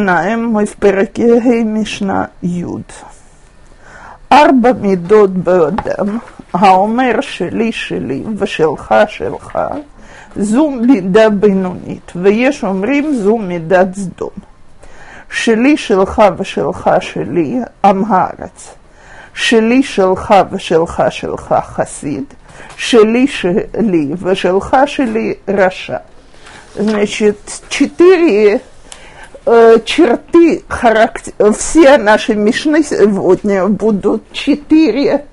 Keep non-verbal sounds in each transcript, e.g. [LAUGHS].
знаем мы в Перекеге Мишна Юд. ארבע מידות באדם, האומר שלי שלי ושלך שלך, זו מידה בינונית, ויש אומרים זו מידת סדום. שלי שלך ושלך שלי, עם הארץ. שלי שלך ושלך שלך חסיד, שלי שלי ושלך שלי רשע. Значит, четыре э, черты характера, все наши мишны сегодня будут четыре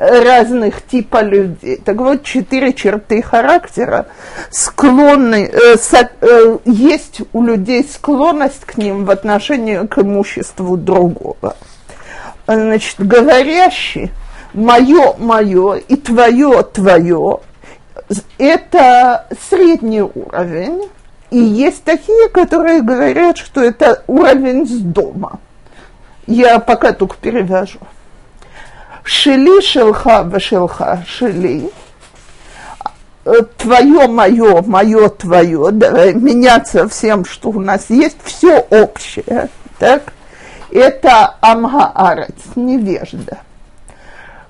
разных типа людей. Так вот, четыре черты характера склонны, э, со, э, есть у людей склонность к ним в отношении к имуществу другого. Значит, говорящий мое, мое и твое, твое, это средний уровень, и есть такие, которые говорят, что это уровень с дома. Я пока только перевяжу. Шили шелха вашелха шили. Твое, мое, мое, твое. Давай меняться всем, что у нас есть. Все общее. Так? Это амгаарец, невежда.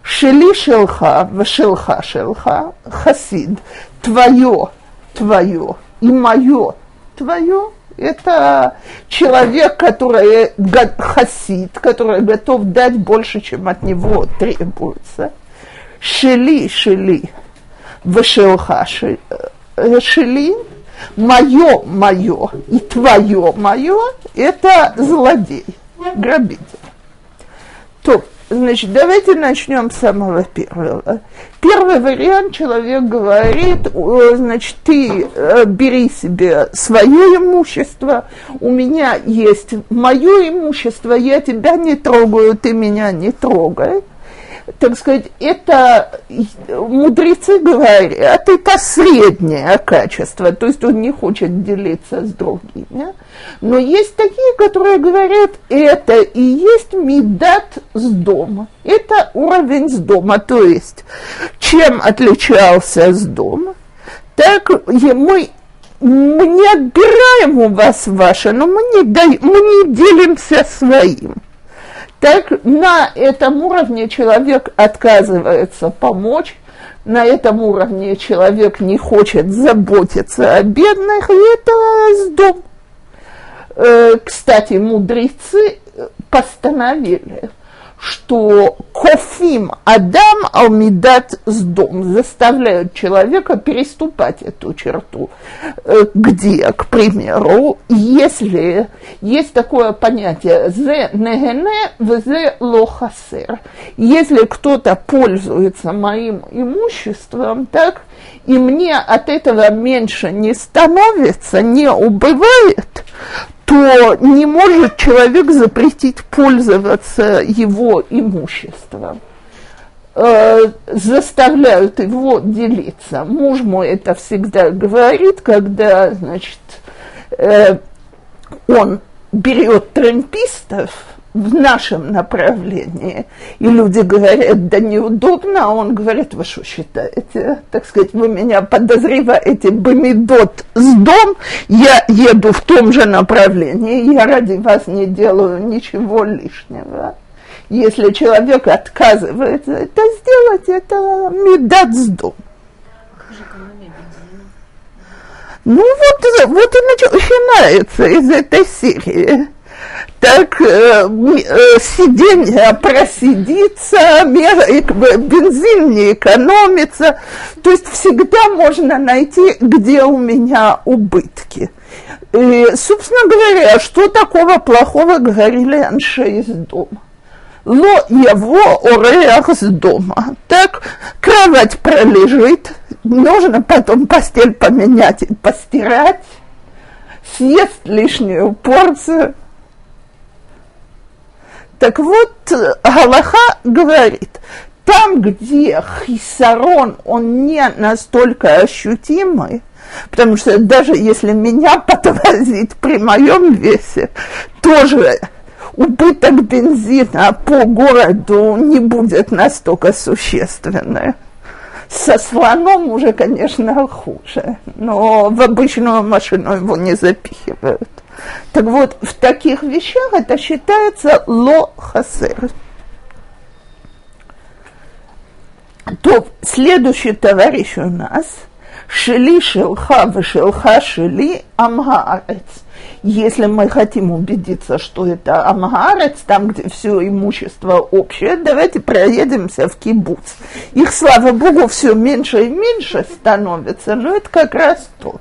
Шели шелха, вашелха шелха, хасид. Твое, твое. И мое, твое, это человек, который хасид, который готов дать больше, чем от него требуется. Шели, шели, вышелха, шели, мое, мое и твое, мое, это злодей, грабитель. То, Значит, давайте начнем с самого первого. Первый вариант человек говорит, значит, ты э, бери себе свое имущество, у меня есть мое имущество, я тебя не трогаю, ты меня не трогай так сказать, это мудрецы говорят, это среднее качество, то есть он не хочет делиться с другими. Но есть такие, которые говорят, это и есть медат с дома. Это уровень с дома, то есть чем отличался с дома, так мы мы не отбираем у вас ваше, но мы не, даем, мы не делимся своим. Так на этом уровне человек отказывается помочь, на этом уровне человек не хочет заботиться о бедных, и это с дом. Э, кстати, мудрецы постановили, что кофим Адам Алмидат с дом заставляют человека переступать эту черту. Э, где, к примеру, если есть такое понятие «зе негене, взе лохасер», если кто-то пользуется моим имуществом, так, и мне от этого меньше не становится, не убывает, то не может человек запретить пользоваться его имуществом. Э, заставляют его делиться. Муж мой это всегда говорит, когда, значит, э, он берет трампистов, в нашем направлении. И люди говорят, да неудобно, а он говорит, вы что считаете, так сказать, вы меня подозреваете, бомидот с дом, я еду в том же направлении, я ради вас не делаю ничего лишнего. Если человек отказывается это сделать, это медат с дом. Ну вот, вот и начинается из этой серии так э, э, сиденье просидится, бензин не экономится. То есть всегда можно найти, где у меня убытки. И, собственно говоря, что такого плохого говорили анши из дома? Ло его ореах с дома. Так, кровать пролежит, нужно потом постель поменять и постирать, съест лишнюю порцию, так вот, Галаха говорит, там, где хисарон, он не настолько ощутимый, потому что даже если меня подвозить при моем весе, тоже убыток бензина по городу не будет настолько существенный. Со слоном уже, конечно, хуже, но в обычную машину его не запихивают. Так вот, в таких вещах это считается ло-хасер. То следующий товарищ у нас – Шели шелха шелха шели амгаарец. Если мы хотим убедиться, что это амгаарец, там, где все имущество общее, давайте проедемся в кибуц. Их, слава богу, все меньше и меньше становится, но это как раз то.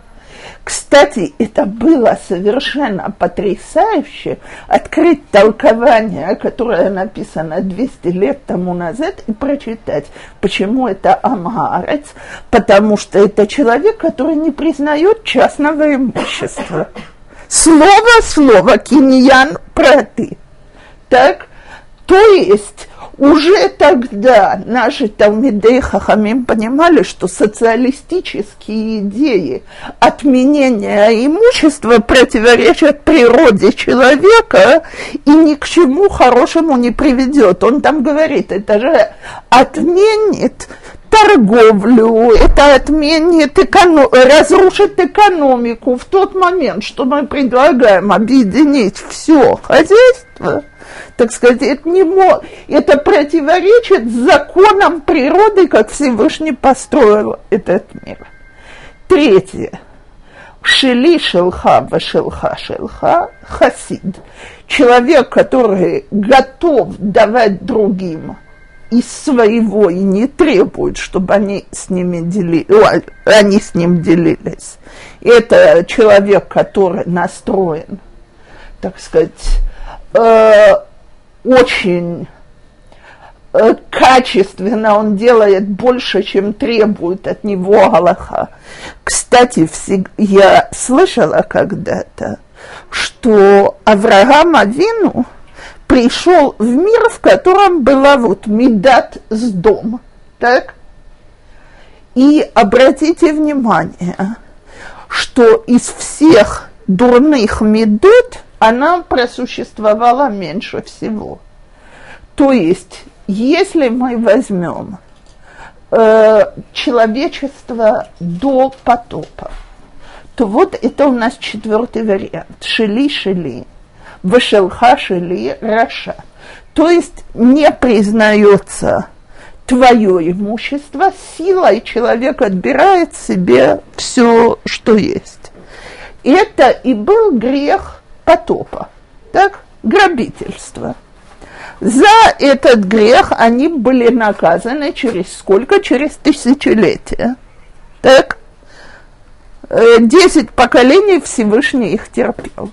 Кстати, это было совершенно потрясающе открыть толкование, которое написано 200 лет тому назад, и прочитать, почему это Амгарец, потому что это человек, который не признает частного имущества. Слово-слово, киньян проты. Так? То есть уже тогда наши Талмидей Хахамим понимали, что социалистические идеи отменения имущества противоречат природе человека и ни к чему хорошему не приведет. Он там говорит, это же отменит торговлю, это отменит, эконом... разрушит экономику в тот момент, что мы предлагаем объединить все хозяйство – так сказать, это, не это противоречит законам природы, как Всевышний построил этот мир. Третье. Шели шелха шелха шелха хасид. Человек, который готов давать другим из своего и не требует, чтобы они с ними делили, они с ним делились. Это человек, который настроен, так сказать, э, очень э, качественно он делает больше, чем требует от него Аллаха. Кстати, я слышала когда-то, что Авраам Авину пришел в мир, в котором была вот Медат с дом, так? И обратите внимание, что из всех дурных медот – она просуществовала меньше всего. То есть, если мы возьмем э, человечество до потопа, то вот это у нас четвертый вариант. Шили-шили, вышелха-шили, раша. То есть не признается твое имущество, силой человек отбирает себе все, что есть. Это и был грех потопа, так, грабительство. За этот грех они были наказаны через сколько? Через тысячелетия. Так? Э, десять поколений Всевышний их терпел.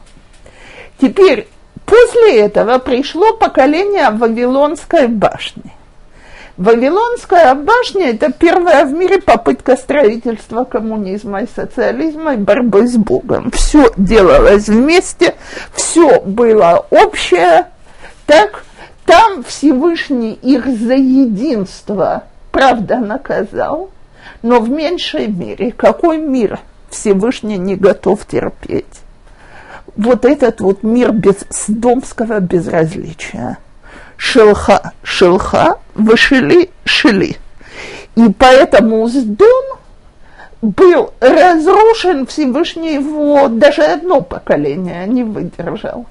Теперь, после этого пришло поколение Вавилонской башни. Вавилонская башня – это первая в мире попытка строительства коммунизма и социализма и борьбы с Богом. Все делалось вместе, все было общее. Так, там Всевышний их за единство, правда, наказал, но в меньшей мере. Какой мир Всевышний не готов терпеть? Вот этот вот мир без домского безразличия – шелха, шелха, вышили, шили. И поэтому дом был разрушен Всевышний его, даже одно поколение не выдержал.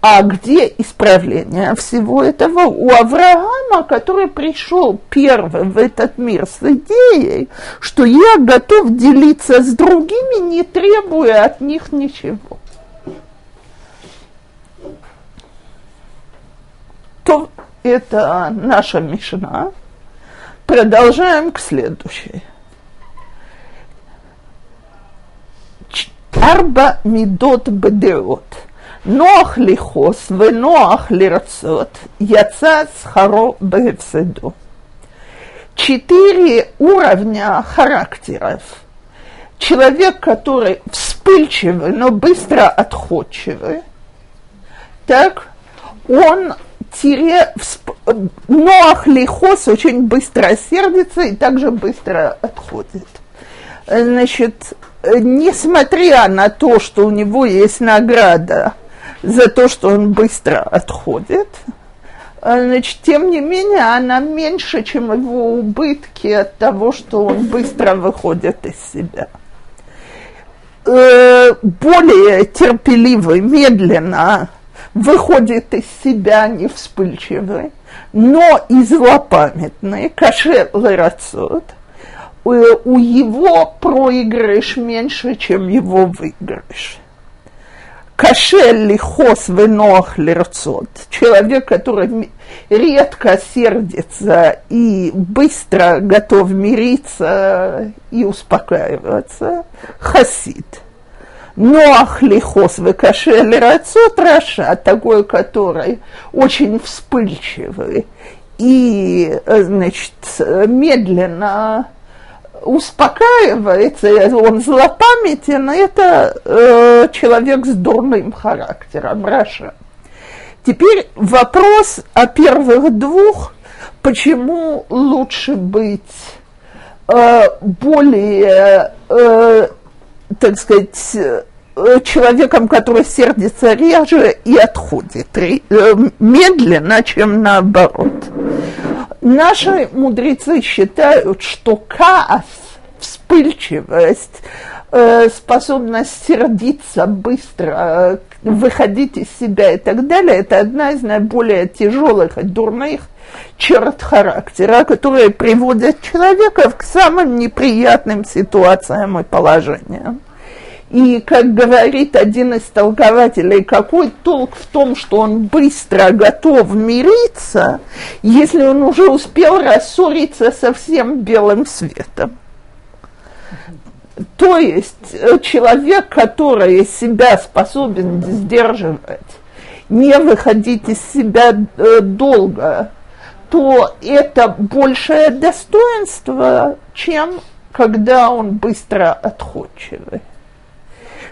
А где исправление всего этого? У Авраама, который пришел первый в этот мир с идеей, что я готов делиться с другими, не требуя от них ничего. То это наша Мишна. Продолжаем к следующей. Арба мидот бедеот. Нох лихос, венох лирцот, яца схаро бефседу. Четыре уровня характеров. Человек, который вспыльчивый, но быстро отходчивый, так, он тире, Ноах Лихос очень быстро сердится и также быстро отходит. Значит, несмотря на то, что у него есть награда за то, что он быстро отходит, значит, тем не менее, она меньше, чем его убытки от того, что он быстро выходит из себя. э, более терпеливый, медленно выходит из себя не вспыльчивый, но и злопамятный, каше лерацот, у его проигрыш меньше, чем его выигрыш. Кашель лихос венох лерцот. Человек, который редко сердится и быстро готов мириться и успокаиваться. Хасид. Ноах лихос векашель рацот раша, такой, который очень вспыльчивый и, значит, медленно успокаивается, он злопамятен, это э, человек с дурным характером, Раша. Теперь вопрос о первых двух, почему лучше быть э, более, э, так сказать, человеком, который сердится реже и отходит э, медленно, чем наоборот. Наши мудрецы считают, что каас, вспыльчивость, э, способность сердиться быстро, э, выходить из себя и так далее, это одна из наиболее тяжелых и дурных черт характера, которые приводят человека к самым неприятным ситуациям и положениям. И, как говорит один из толкователей, какой толк в том, что он быстро готов мириться, если он уже успел рассориться со всем белым светом. То есть э, человек, который себя способен сдерживать, не выходить из себя э, долго, то это большее достоинство, чем когда он быстро отходчивый.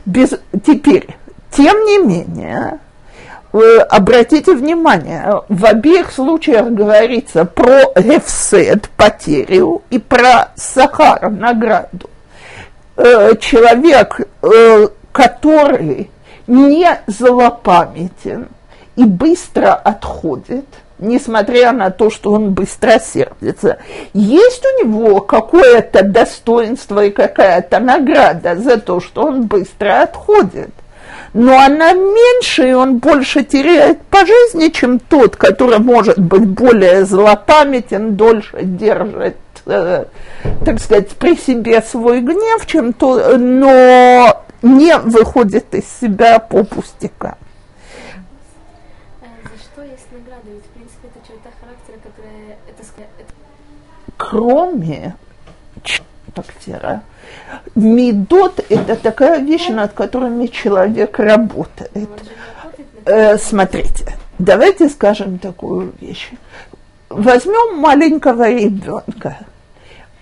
Без, теперь, тем не менее, обратите внимание, в обеих случаях говорится про рефсет, потерю, и про сахар, награду. Э, человек, э, который не злопамятен и быстро отходит – несмотря на то, что он быстро сердится. Есть у него какое-то достоинство и какая-то награда за то, что он быстро отходит. Но она меньше, и он больше теряет по жизни, чем тот, который может быть более злопамятен, дольше держит, э, так сказать, при себе свой гнев, чем то, но не выходит из себя по пустякам. Кроме характера, медот – это такая вещь, над которыми человек работает. Э, смотрите, давайте скажем такую вещь. Возьмем маленького ребенка.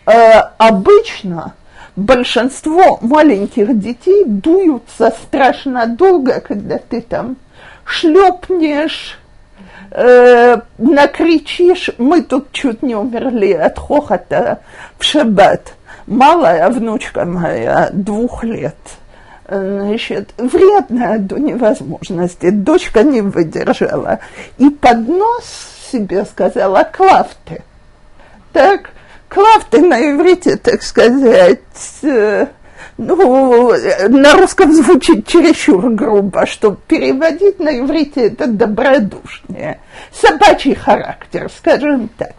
Э, обычно большинство маленьких детей дуются страшно долго, когда ты там шлепнешь, э, накричишь, мы тут чуть не умерли от хохота в шаббат. Малая внучка моя, двух лет, значит, вредная до невозможности. Дочка не выдержала. И под нос себе сказала «клавты». Так, клавты на иврите, так сказать, э, ну, на русском звучит чересчур грубо, что переводить на иврите это добродушнее. Собачий характер, скажем так.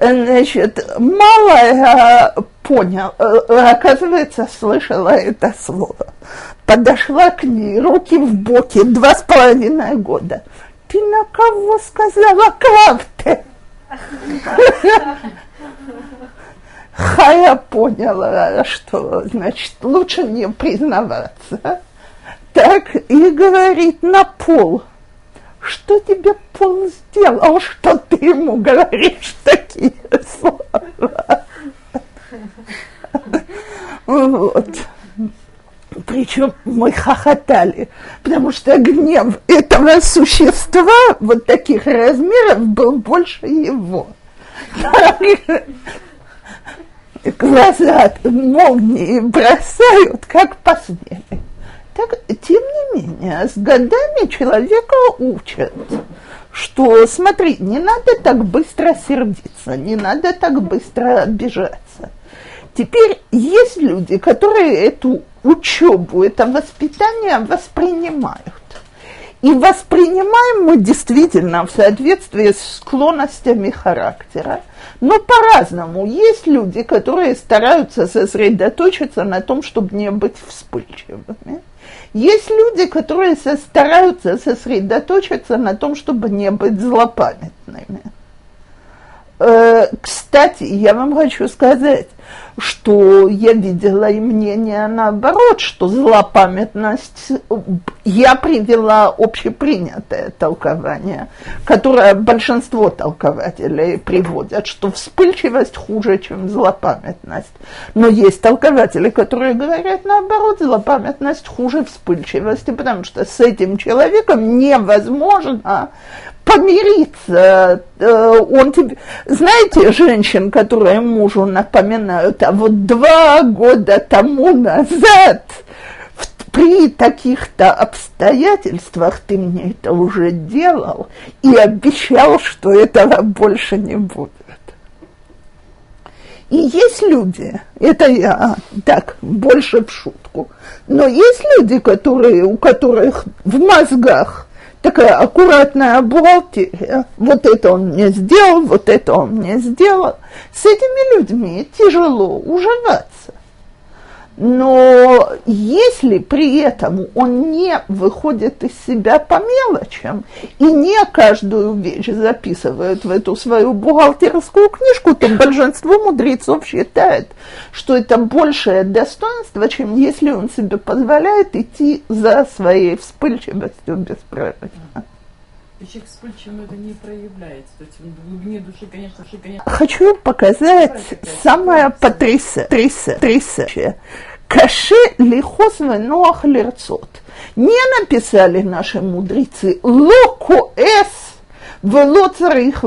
Значит, мало я понял, оказывается, слышала это слово. Подошла к ней, руки в боки, два с половиной года. Ты на кого сказала Клавте? [LAUGHS] Хая поняла, что, значит, лучше не признаваться. Так, и говорит на пол. Что тебе пол сделал, что ты ему говоришь такие слова? Вот. Причем мы хохотали, потому что гнев этого существа вот таких размеров был больше его глаза молнии бросают, как посмели. Так, тем не менее, с годами человека учат, что, смотри, не надо так быстро сердиться, не надо так быстро обижаться. Теперь есть люди, которые эту учебу, это воспитание воспринимают. И воспринимаем мы действительно в соответствии с склонностями характера, но по-разному. Есть люди, которые стараются сосредоточиться на том, чтобы не быть вспыльчивыми. Есть люди, которые стараются сосредоточиться на том, чтобы не быть злопамятными. Э, кстати, я вам хочу сказать, что я видела и мнение наоборот, что злопамятность, я привела общепринятое толкование, которое большинство толкователей приводят, что вспыльчивость хуже, чем злопамятность. Но есть толкователи, которые говорят наоборот, злопамятность хуже вспыльчивости, потому что с этим человеком невозможно помириться. Э, он тебе... Знаете женщин, которые мужу напоминают, а вот два года тому назад при таких-то обстоятельствах ты мне это уже делал и обещал, что этого больше не будет. И есть люди, это я так, больше в шутку, но есть люди, которые, у которых в мозгах такая аккуратная бухгалтерия. Вот это он мне сделал, вот это он мне сделал. С этими людьми тяжело уживаться. Но если при этом он не выходит из себя по мелочам и не каждую вещь записывает в эту свою бухгалтерскую книжку, то большинство мудрецов считает, что это большее достоинство, чем если он себе позволяет идти за своей вспыльчивостью человек вспыльчивым это не проявляется. То есть в глубине души, конечно, души, конечно. Хочу показать самое потрясающее. Каше лихос венох лерцот. Не написали наши мудрецы локо эс вело царих.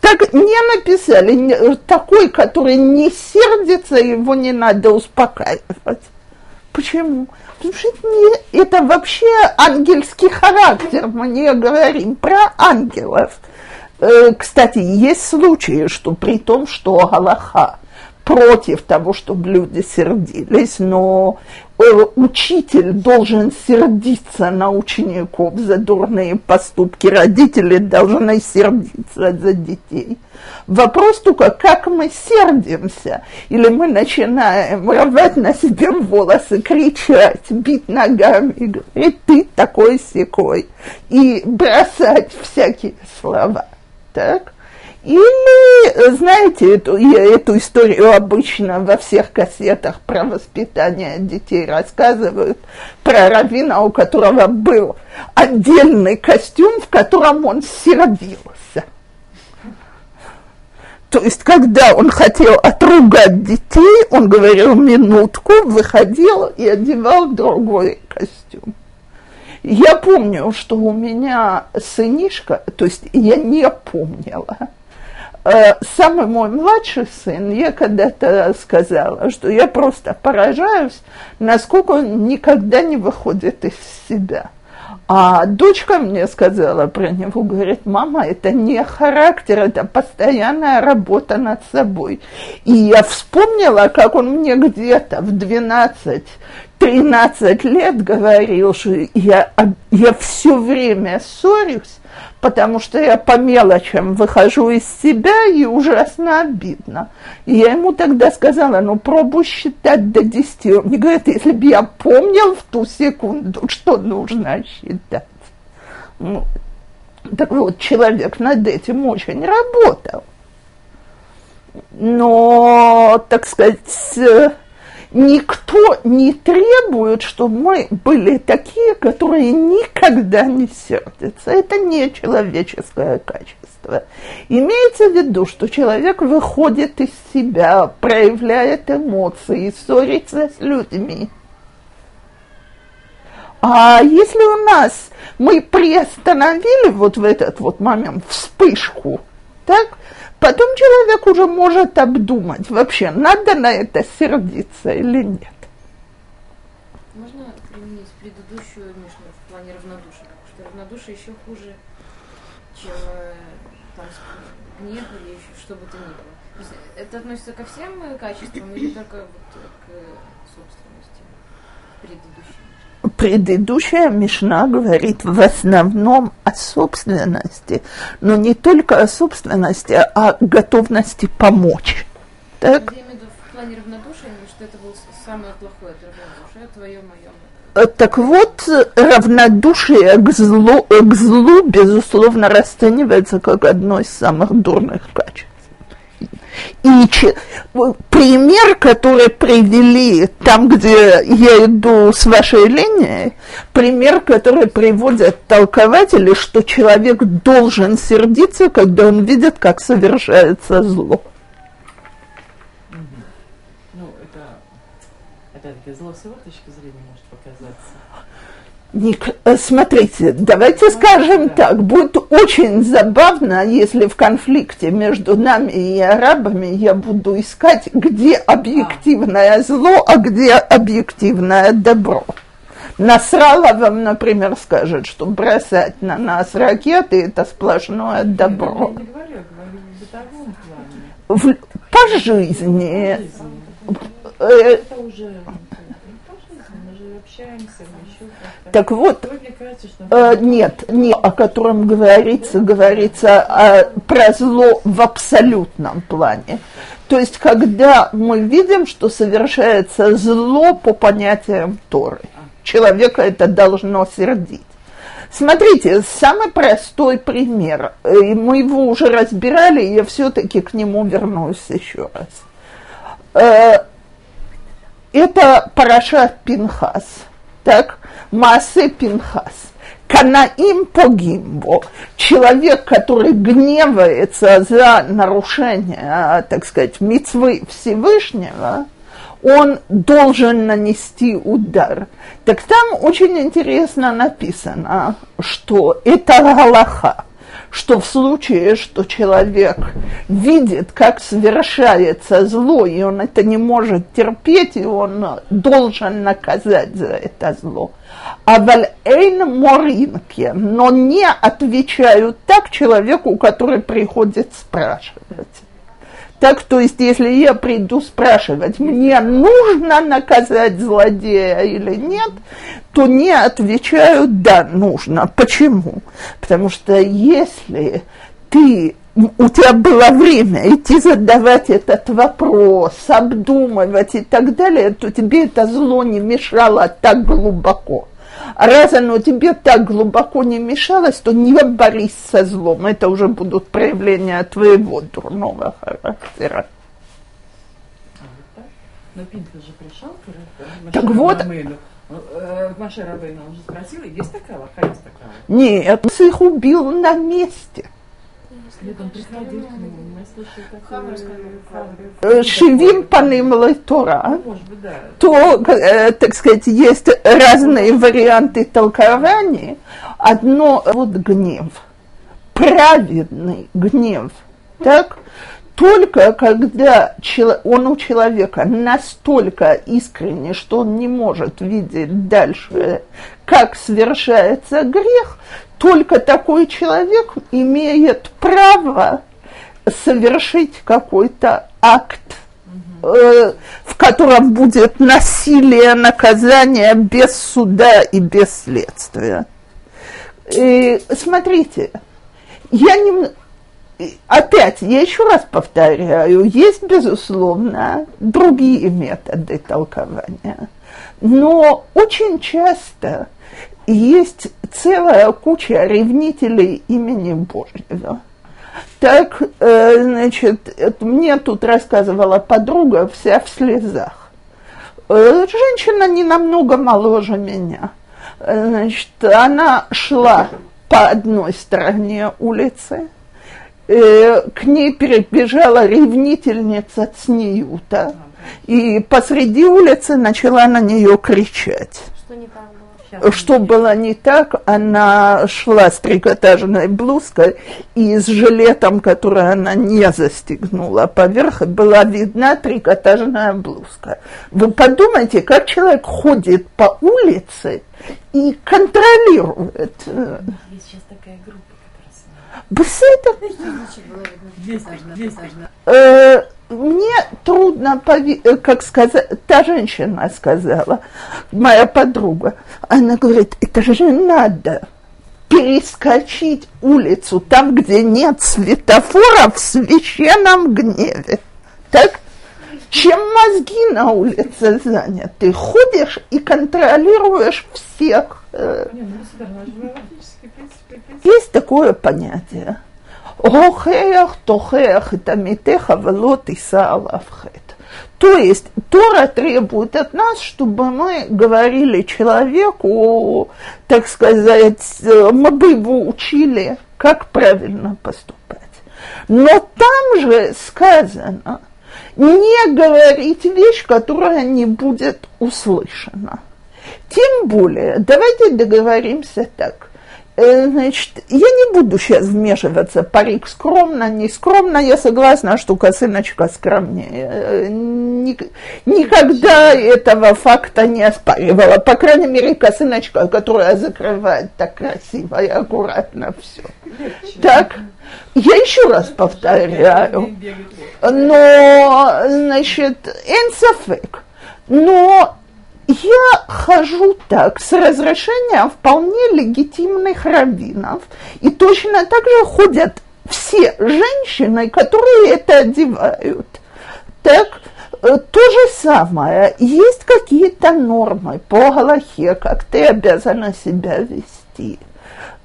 Так не написали, такой, который не сердится, его не надо успокаивать. Почему? Потому что это, не, это вообще ангельский характер, мы не говорим про ангелов. Э, кстати, есть случаи, что при том, что Галаха против того, чтобы люди сердились, но учитель должен сердиться на учеников за дурные поступки, родители должны сердиться за детей. Вопрос только, как мы сердимся, или мы начинаем рвать на себе волосы, кричать, бить ногами, говорить, ты такой секой, и бросать всякие слова. Так? Или, знаете, эту, эту историю обычно во всех кассетах про воспитание детей рассказывают, про равина, у которого был отдельный костюм, в котором он сердился. То есть, когда он хотел отругать детей, он говорил минутку, выходил и одевал другой костюм. Я помню, что у меня сынишка, то есть я не помнила, самый мой младший сын, я когда-то сказала, что я просто поражаюсь, насколько он никогда не выходит из себя. А дочка мне сказала про него, говорит, мама, это не характер, это постоянная работа над собой. И я вспомнила, как он мне где-то в 12 13 лет говорил, что я, я все время ссорюсь, потому что я по мелочам выхожу из себя и ужасно обидно. И я ему тогда сказала, ну пробуй считать до десяти. Он мне говорит, если бы я помнил в ту секунду, что нужно считать. Ну, так вот, человек над этим очень работал. Но, так сказать, никто не требует, чтобы мы были такие, которые никогда не сердятся. Это не человеческое качество. Имеется в виду, что человек выходит из себя, проявляет эмоции, ссорится с людьми. А если у нас мы приостановили вот в этот вот момент вспышку, так, Потом человек уже может обдумать, вообще надо на это сердиться или нет. Можно применить предыдущую Мишну в плане равнодушия, потому что равнодушие еще хуже, чем э, там, гнев или еще что бы то ни было. То есть это относится ко всем э, качествам или только вот к собственности предыдущей? Предыдущая Мишна говорит в основном о собственности, но не только о собственности, а о готовности помочь. Так? Я имею в виду в плане равнодушия, что это было самое плохое, это равнодушие, твое, мое. Э, Так вот, равнодушие к злу, э, к злу, безусловно, расценивается как одно из самых дурных качеств. И че- вот пример, который привели там, где я иду с вашей линией, пример, который приводят толкователи, что человек должен сердиться, когда он видит, как совершается зло. Ну, это, опять-таки, зло с его точки зрения может показаться. Ник, э, смотрите, давайте скажем так, будет очень забавно, если в конфликте между нами и арабами я буду искать, где объективное зло, а где объективное добро. Насрала вам, например, скажет, что бросать на нас ракеты – это сплошное добро. Я не говорю, я говорю в по жизни, Жизни. э, Это уже ну, по жизни, мы же общаемся, мы еще как-то. так вот, кажется. Э, нет, не о котором говорится, говорится о, про зло в абсолютном плане. То есть, когда мы видим, что совершается зло по понятиям Торы, человека это должно сердить. Смотрите, самый простой пример, э, и мы его уже разбирали, и я все-таки к нему вернусь еще раз. Это Парашат Пинхас, так, Маасе Пинхас. Канаим погимбо. Человек, который гневается за нарушение, а, так сказать, мицвы Всевышнего, он должен нанести удар. Так там очень интересно написано, что это Галаха, что в случае, что человек видит, как совершается зло, и он это не может терпеть, и он должен наказать за это зло. А эйн моринке, но не отвечают так человеку, который приходит спрашивать. Так, то есть, если я приду спрашивать, мне нужно наказать злодея или нет, то не отвечают, да, нужно. Почему? Потому что если ты, у тебя было время идти задавать этот вопрос, обдумывать и так далее, то тебе это зло не мешало так глубоко. А раз оно тебе так глубоко не мешалось, то не борись со злом. Это уже будут проявления твоего дурного характера. А? Но Пинхас же пришел к Так вот. Рабейну. К Маше Рабейну он же спросил, есть такая лоха, есть такая. Нет, он их убил на месте. Шивим паним Тора. Ну, Может быть, да. то, э, так сказать, есть разные варианты толкований. Одно вот гнев, праведный гнев, так? Только когда он у человека настолько искренне, что он не может видеть дальше, как совершается грех, только такой человек имеет право совершить какой-то акт э, в котором будет насилие, наказание без суда и без следствия. И смотрите, я не... Опять, я еще раз повторяю, есть, безусловно, другие методы толкования. Но очень часто есть целая куча ревнителей имени Божьего. Так, э, значит, мне тут рассказывала подруга, вся в слезах. Э, женщина не намного моложе меня. Э, Значит, она шла по одной стороне улицы, э, к ней перебежала ревнительница Цниюта, и посреди улицы начала на нее кричать. Что не так было? Сейчас Что было не так, она шла с трикотажной блузкой и с жилетом, который она не застегнула поверх, была видна трикотажная блузка. Вы подумайте, как человек ходит по улице и контролирует. э, Есть сейчас такая группа, нужно. Э, мне трудно поверить, как сказать, та женщина сказала, моя подруга, она говорит, это же надо перескочить улицу там, где нет светофора в священном гневе. Так? Чем мозги на улице заняты? Ходишь и контролируешь всех. э, Нет, ну есть такое понятие. Рохеях, тохеях и тамитеха, велот и саалавхет. То есть Тора требует от нас, чтобы мы говорили человеку, так сказать, мы бы его учили, как правильно поступать. Но там же сказано, не говорить вещь, которая не будет услышана. Тем более, давайте договоримся так. Э, Значит, я не буду сейчас вмешиваться, парик скромно, не скромно, я согласна, что косыночка скромнее. Э, ник- Никогда этого факта не оспаривала. По крайней мере, косыночка, которая закрывает так красиво и аккуратно все. Так, я еще раз повторяю. Но, значит, энсофек. Но я хожу так с разрешения вполне легитимных раввинов. И точно так же ходят все женщины, которые это одевают. Так, э, то же самое. Есть какие-то нормы по Галахе, как ты обязана себя вести.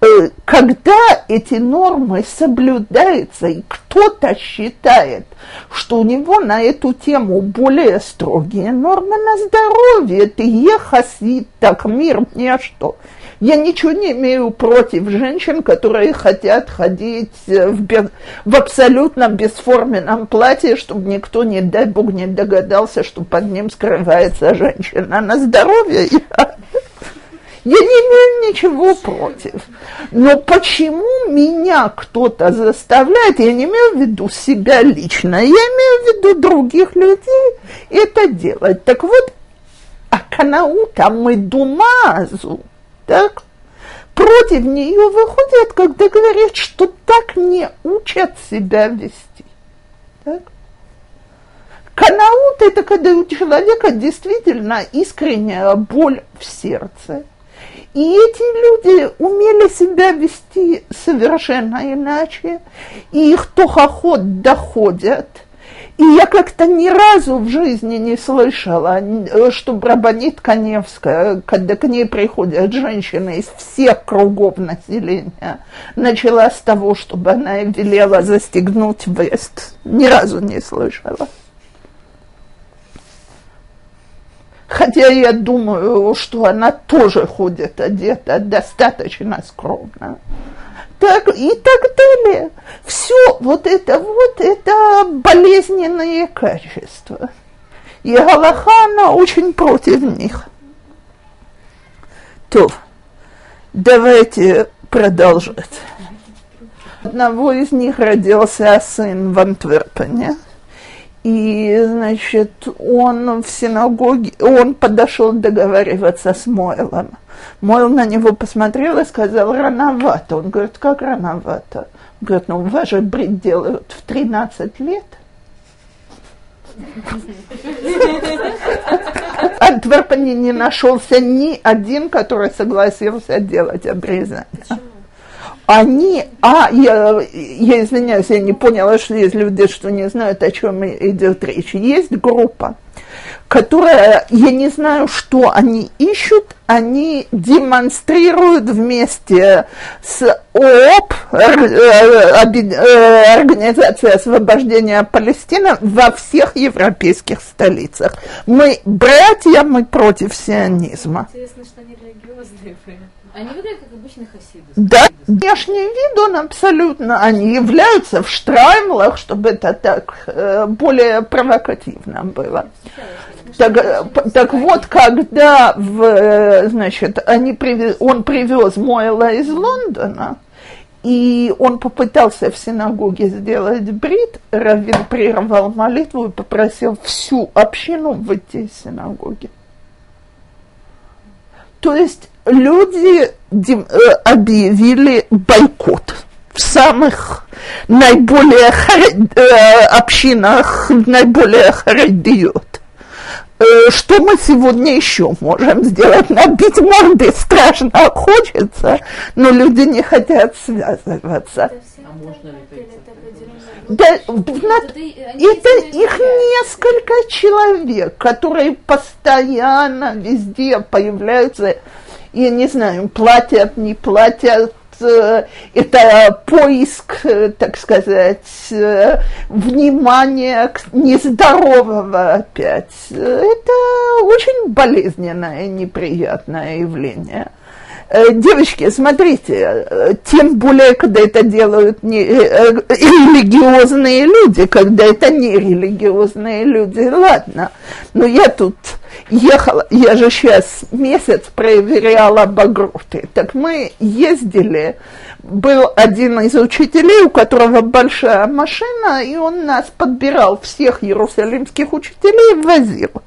Э, Когда эти нормы соблюдаются, и кто-то считает, что у него на эту тему более строгие нормы на здоровье, ты ехаси, так мир мне что. Я ничего не имею против женщин, которые хотят ходить э, в, бе- в абсолютно бесформенном платье, чтобы никто, не дай бог, не догадался, что под ним скрывается женщина. На здоровье я я не имею ничего против. Но почему меня кто-то заставляет, я не имею в виду себя лично, я имею в виду других людей это делать. Так вот, а קנאות המדומה הזו, так, против нее выходят, когда говорят, что так не учат себя вести. Так? קנאות – это когда у человека действительно искренняя боль в сердце. И эти люди умели себя вести совершенно иначе, и их тохоход доходят. И я как-то ни разу в жизни не слышала, э, что Рабанит Каневская, когда к ней приходят женщины из всех кругов населения, начала с того, чтобы она велела застегнуть вест. Ни разу не слышала. Хотя я думаю, что она тоже ходит одета достаточно скромно. Так, и так далее. Все вот это вот, это болезненные качества. И Галаха, она очень против них. То, давайте продолжать. Одного из них родился сын в Антверпене. И, значит, он в синагоге, он подошел договариваться с Мойлом. Мойл на него посмотрел и сказал, рановато. Он говорит, как рановато? Он говорит, ну, у вас же брит делают в 13 лет. В Антверпене не нашелся ни один, который согласился делать обрезание они, а, я, я извиняюсь, я не поняла, что есть люди, что не знают, о чем идет речь. Есть группа, которая, я не знаю, что они ищут, они демонстрируют вместе с ООП, Организация освобождения Палестины, во всех европейских столицах. Мы братья, мы против сионизма. Интересно, что они религиозные. Они выглядят как обычные хасиды. Да, внешний вид он абсолютно, они являются в штраймлах, чтобы это так э, более провокативно было. Так, э, так вот, когда в, э, значит, они привез, он привез Мойла из Лондона, и он попытался в синагоге сделать брит, Равин прервал молитву и попросил всю общину выйти из синагоги. То есть люди э, объявили бойкот в самых наиболее э, общинах, наиболее харидиот. Э, что мы сегодня еще можем сделать? Набить морды страшно хочется, но люди не хотят связываться. А? Да, это, их несколько человек, которые постоянно везде появляются, я не знаю, платят, не платят, э, это поиск, э, так сказать, э, внимания нездорового опять. Это очень болезненное, неприятное явление. Э, девочки, смотрите, э, тем более, когда это делают не, э, религиозные люди, когда это не религиозные люди, ладно. Но я тут ехала, я же сейчас месяц проверяла багроты. Так мы ездили, был один из учителей, у которого большая машина, и он нас подбирал всех иерусалимских учителей и возил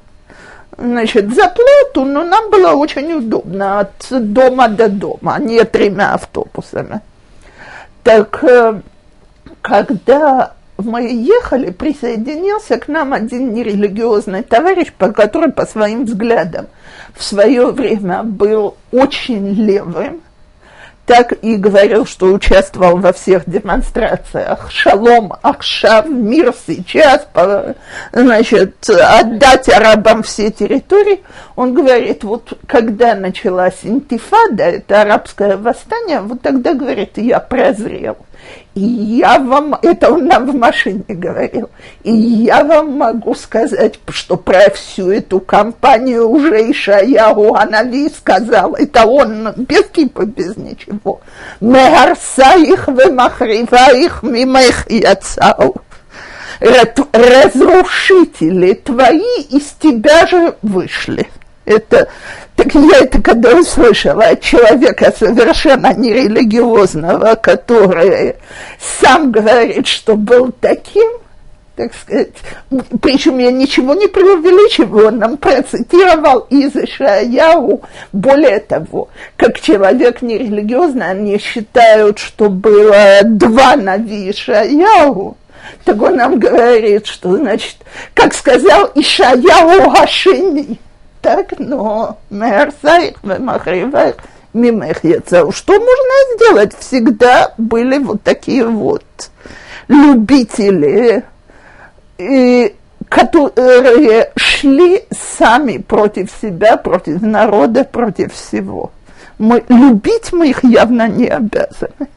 значит, за плату, но нам было очень удобно от дома до дома, а не тремя автобусами. Так э, когда мы ехали, присоединился к нам один нерелигиозный товарищ, который по своим взглядам в свое время был очень левым, так и говорил, что участвовал во всех демонстрациях. Шалом, Ахшав, мир сейчас, значит, отдать арабам все территории. Он говорит, вот когда началась интифада, это арабское восстание, вот тогда, говорит, я прозрел. И я вам, это он нам в машине говорил, и я вам могу сказать, что про всю эту компанию уже Ишаяху Анави сказал, это он без кипа, без ничего. Мегарса их, вымахрива их, мимо их яцау. Разрушители твои из тебя же вышли. Это, так [LAUGHS] я это когда услышала от человека совершенно нерелигиозного, который сам говорит, что был таким, так сказать, причем я ничего не преувеличиваю, он нам процитировал из Ишаяу. Более того, как человек нерелигиозный, они считают, что было два Нави Ишаяу, так он нам говорит, что, значит, как сказал Ишаяу Гашини, так, но мерсаих, махриваих, мимех яцау. Что можно сделать? Всегда были вот такие вот любители, и, которые шли сами против себя, против народа, против всего. Мы, любить мы их явно не обязаны.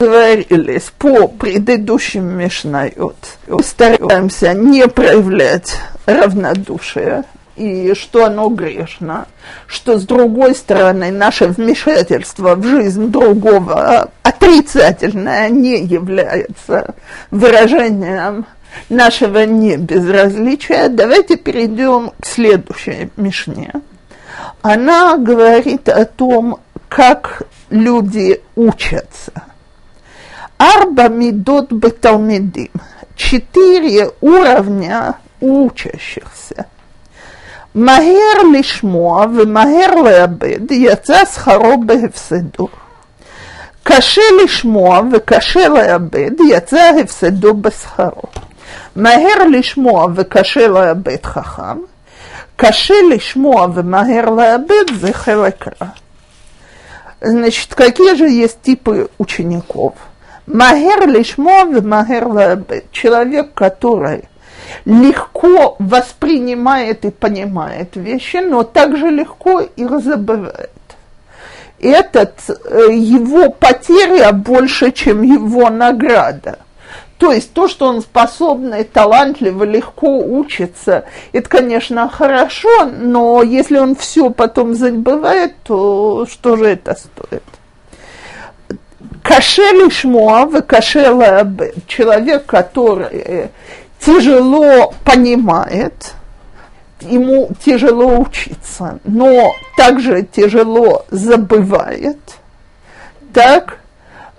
Говорились по предыдущим Мишнайот. Стараемся не проявлять равнодушие и что оно грешно, что с другой стороны наше вмешательство в жизнь другого отрицательное не является выражением нашего небезразличия. Давайте перейдем к следующей Мишне. Она говорит о том, как люди учатся. Арба мидот беталмидим. Четыре уровня учащихся. מהר לשמוע ומהר לאבד, יצא שכרו בהפסדו. קשה לשמוע וקשה לאבד, יצא הפסדו בשכרו. מהר לשמוע וקשה לאבד חכם, קשה לשמוע ומהר לאבד זה חלק רע. Значит, какие же есть типы учеников? Махер лишмо, махер лабет. Человек, который легко воспринимает и понимает вещи, но также легко их забывает. Этот, э, его потеря больше, чем его награда. То есть то, что он способный, талантливый, легко учится, это, конечно, хорошо, но если он все потом забывает, то что же это стоит? Каше лишмуа, каше человек, который тяжело понимает, ему тяжело учиться, но также тяжело забывает, так,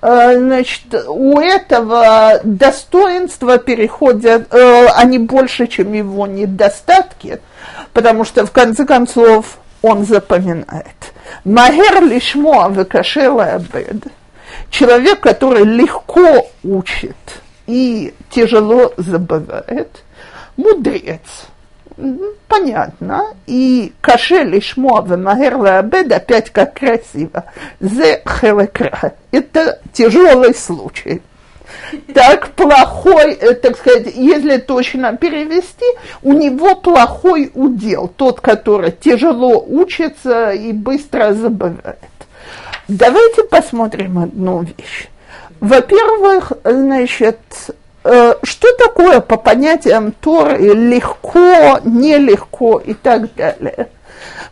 э, значит, у этого достоинства переходят, э, они больше, чем его недостатки, потому что, в конце концов, он запоминает. Магер лишмо векашела абед. Человек, который легко учит и тяжело забывает, мудрец. Понятно. И каше лишмо вемагер обед опять как красиво. Зе хелекра. Это тяжелый случай. Так плохой, э, так сказать, если точно перевести, у него плохой удел, тот, который тяжело учится и быстро забывает. Давайте посмотрим одну вещь. Во-первых, значит, э, что такое по понятиям Торы легко, нелегко и так далее?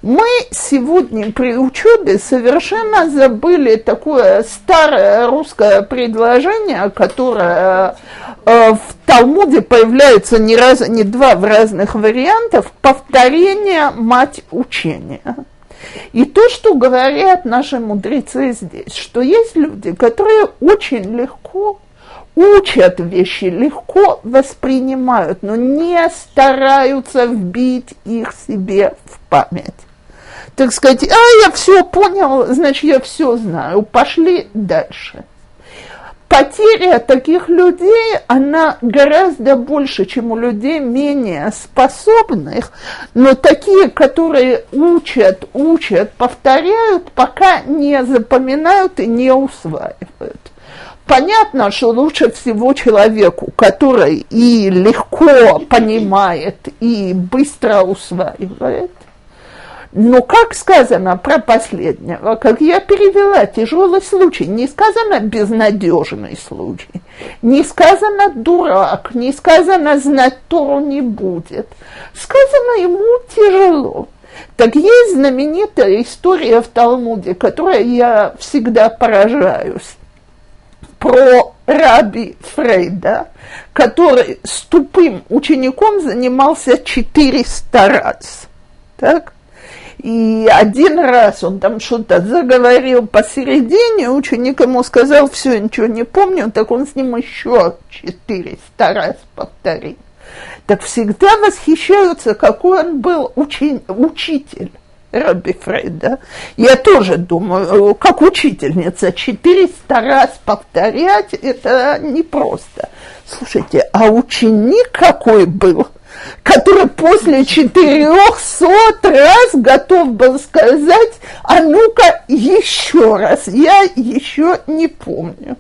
Мы сегодня при учебе совершенно забыли такое старое русское предложение, которое э, в Талмуде появляется не раз, не два в разных вариантах, повторение мать учения. И то, что говорят наши мудрецы здесь, что есть люди, которые очень легко учат вещи, легко воспринимают, но не стараются вбить их себе в память. Так сказать, а я все понял, значит, я все знаю, пошли дальше потеря таких людей, она гораздо больше, чем у людей менее способных, но такие, которые учат, учат, повторяют, пока не запоминают и не усваивают. Понятно, что лучше всего человеку, который и легко понимает, и быстро усваивает, но как сказано про последнего, как я перевела, тяжелый случай, не сказано безнадежный случай, не сказано дурак, не сказано знать Тору не будет, сказано ему тяжело. Так есть знаменитая история в Талмуде, которой я всегда поражаюсь, про Раби Фрейда, который с тупым учеником занимался 400 раз. Так? И один раз он там что-то заговорил посередине, ученик ему сказал, все, ничего не помню, так он с ним еще 400 раз повторил. Так всегда восхищаются, какой он был учень, учитель. Раби Фрейда. Я тоже думаю, как учительница, 400 раз повторять, это непросто. Слушайте, а ученик какой был – который после четырехсот раз готов был сказать, а ну-ка еще раз, я еще не помню.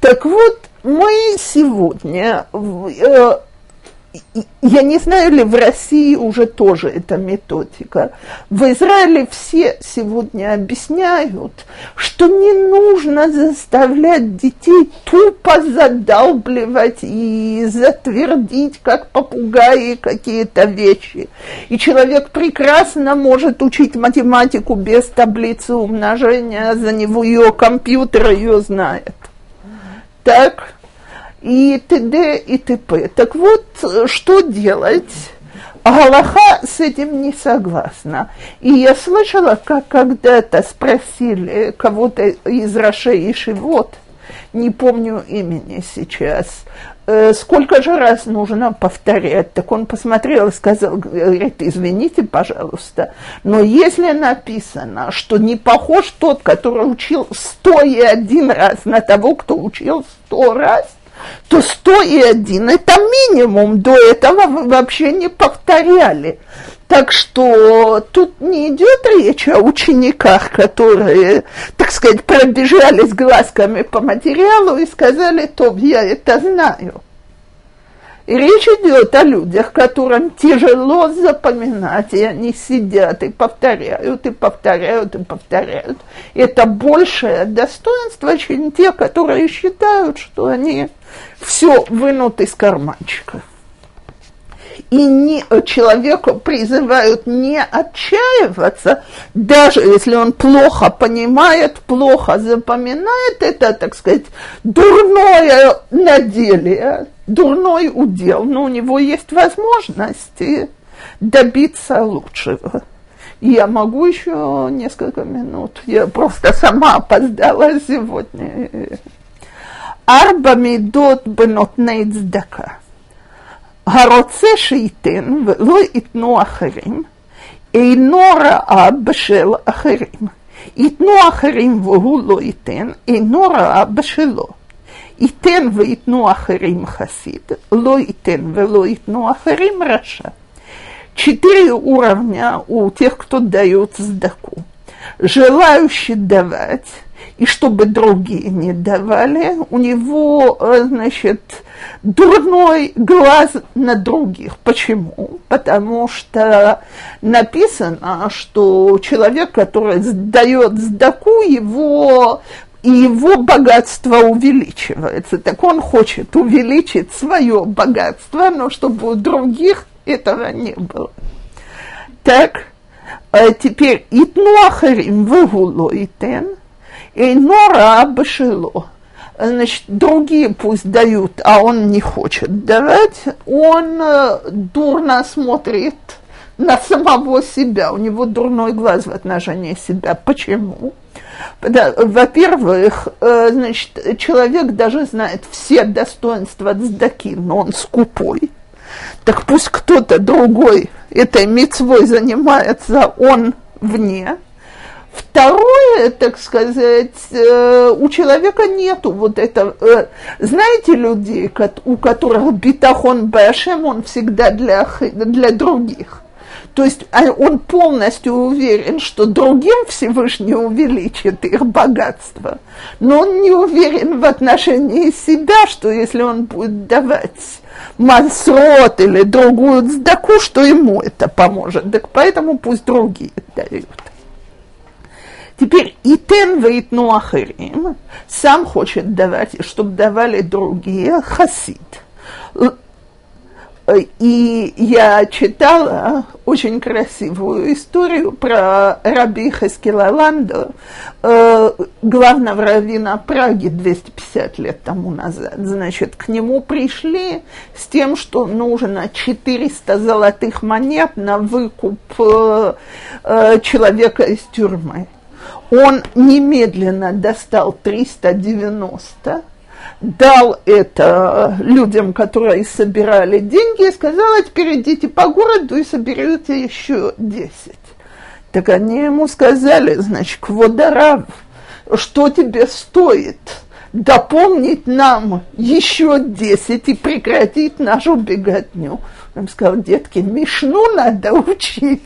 Так вот, мы сегодня э, я не знаю ли в России уже тоже эта методика. В Израиле все сегодня объясняют, что не нужно заставлять детей тупо задалбливать и затвердить, как попугаи, какие-то вещи. И человек прекрасно может учить математику без таблицы умножения, за него ее компьютер ее знает. Так? И т.д. и т.п. Так вот, что делать? Галаха с этим не согласна. И я слышала, как когда-то спросили кого-то из Рашей и Шивот, не помню имени сейчас, э, сколько же раз нужно повторять. Так он посмотрел и сказал, говорит, извините, пожалуйста, но если написано, что не похож тот, который учил сто и один раз на того, кто учил сто раз, то 101 это минимум, до этого вы вообще не повторяли. Так что тут не идет речь о учениках, которые, так сказать, пробежались глазками по материалу и сказали, то я это знаю. Речь идет о людях, которым тяжело запоминать, и они сидят и повторяют, и повторяют, и повторяют. Это большее достоинство, чем те, которые считают, что они все вынут из карманчика. И не, человеку призывают не отчаиваться, даже если он плохо понимает, плохо запоминает, это, так сказать, дурное наделие, дурной удел, но у него есть возможности добиться лучшего. Я могу еще несколько минут. Я просто сама опоздала сегодня. ארבע מידות בנותני צדקה. הרוצה שייתן ולא ייתנו אחרים, אינו רעה בשל אחרים. ייתנו אחרים והוא לא ייתן, אינו רעה בשלו. ייתן וייתנו אחרים חסיד, לא ייתן ולא ייתנו אחרים раша. Четыре уровня у тех, кто дает сдаку. Желающий давать, и чтобы другие не давали, у него, э, значит, дурной глаз на других. Почему? Потому что написано, что человек, который дает сдаку, его и его богатство увеличивается. Так он хочет увеличить свое богатство, но чтобы у других этого не было. Так, а теперь итну ахарим выгуло итен, и нора башило. Значит, другие пусть дают, а он не хочет давать, он э, дурно смотрит на самого себя, у него дурной глаз в отношении себя. Почему? Во-первых, э, значит, человек даже знает все достоинства цдаки, но он скупой. Так пусть кто-то другой этой мецвой занимается, он вне. Второе, так сказать, э, у человека нету вот этого. Э, знаете людей, у которых битахон башем, он всегда для, для других. То есть а он полностью уверен, что другим Всевышний увеличит их богатство, но он не уверен в отношении себя, что если он будет давать масрот или другую цдаку, что ему это поможет. Так поэтому пусть другие дают. Теперь и тен вейтну ахерим сам хочет давать, чтобы давали другие хасид. И я читала очень красивую историю про раби Хаскила Ландо, э, главного раввина Праги 250 лет тому назад. Значит, к нему пришли с тем, что нужно 400 золотых монет на выкуп э, э, человека из тюрьмы. Он немедленно достал 390 дал это людям, которые собирали деньги, и сказал, а теперь идите по городу и соберете еще 10. Так они ему сказали, значит, Кводарав, что тебе стоит дополнить нам еще 10 и прекратить нашу беготню? Он сказал, детки, Мишну надо [LAUGHS] учить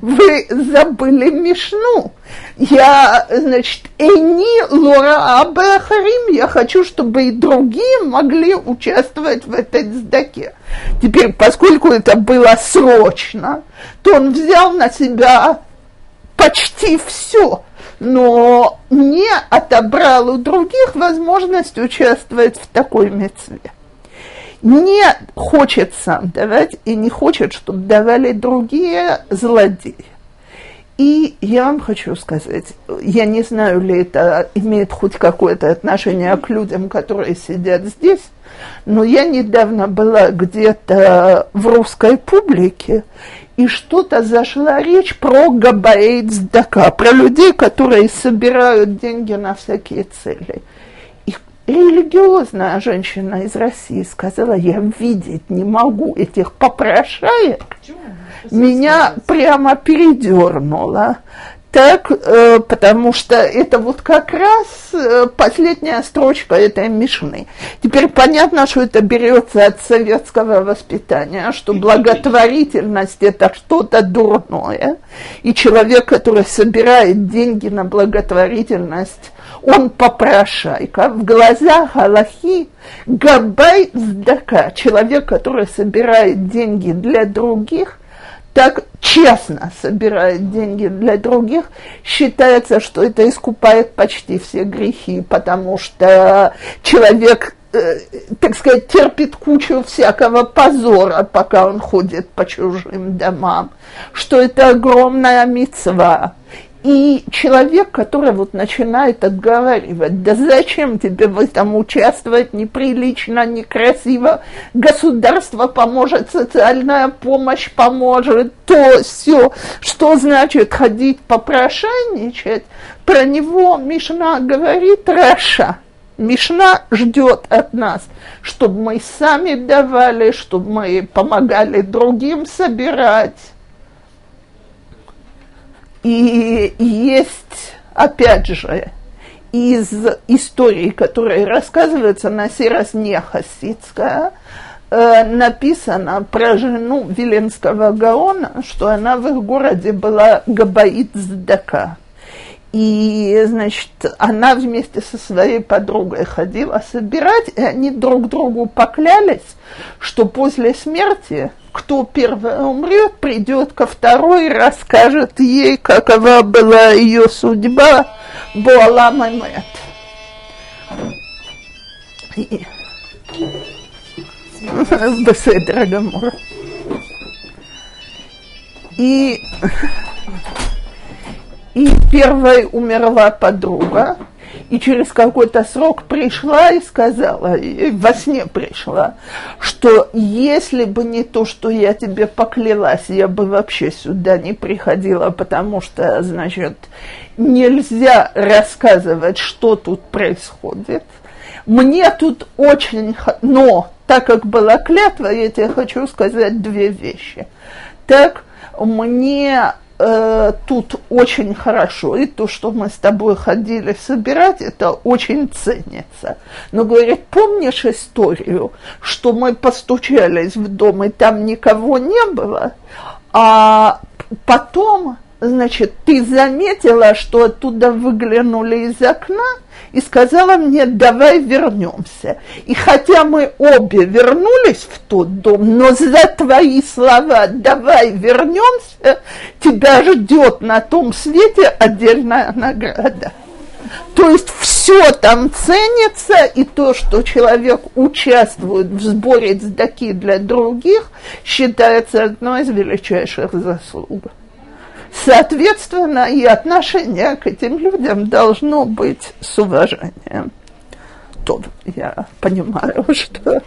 вы забыли Мишну. Я, значит, Эни Лора Абахарим, я хочу, чтобы и другие могли участвовать в этой сдаке. Теперь, поскольку это было срочно, то он взял на себя почти все, но не отобрал у других возможность участвовать в такой мецве не хочет сам давать и не хочет, чтобы давали другие злодеи. И я вам хочу сказать, я не знаю, ли это имеет хоть какое-то отношение к людям, которые сидят здесь, но я недавно была где-то в русской публике, и что-то зашла речь про габаэйт сдака, про людей, которые собирают деньги на всякие цели – религиозная женщина из России сказала, я видеть не могу этих попрошаек, меня прямо передернуло. Так, э, потому что это вот как раз э, последняя строчка этой Мишны. Теперь понятно, что это берется от советского воспитания, что благотворительность это что-то дурное, и человек, который собирает деньги на благотворительность, он попрошайка, в глазах Аллахи габай сдака, человек, который собирает деньги для других, так честно собирает деньги для других, считается, что это искупает почти все грехи, потому что человек э, так сказать, терпит кучу всякого позора, пока он ходит по чужим домам, что это огромная мецва, и человек, который вот начинает отговаривать, да зачем тебе в этом участвовать, неприлично, некрасиво, государство поможет, социальная помощь поможет, то все, что значит ходить попрошайничать, про него Мишна говорит Раша. Мишна ждет от нас, чтобы мы сами давали, чтобы мы помогали другим собирать, и есть опять же, из истории, которые рассказываются на сей раз не хасидская, э, написано про жену Виленского Гаона, что она в их городе была Габаит Здака. И, значит, она вместе со своей подругой ходила собирать, и они друг другу поклялись, что после смерти кто первый умрет, придет ко второй и расскажет ей, какова была ее судьба Буалам Эмет. Беседра Гамура. И [LAUGHS] и первой умерла подруга, и через какой-то срок пришла и сказала, и во сне пришла, что если бы не то, что я тебе поклялась, я бы вообще сюда не приходила, потому что, значит, нельзя рассказывать, что тут происходит. Мне тут очень... Но так как была клятва, я тебе хочу сказать две вещи. Так, мне э, тут очень хорошо, и то, что мы с тобой ходили собирать, это очень ценится. Но говорит, помнишь историю, что мы постучались в дом, и там никого не было, а потом значит, ты заметила, что оттуда выглянули из окна и сказала мне, давай вернемся. И хотя мы обе вернулись в тот дом, но за твои слова «давай вернемся» тебя ждет на том свете отдельная награда. То есть все там ценится, и то, что человек участвует в сборе сдаки для других, считается одной из величайших заслуг. Соответственно, и отношение к этим людям должно быть с уважением. То я понимаю, [LAUGHS] что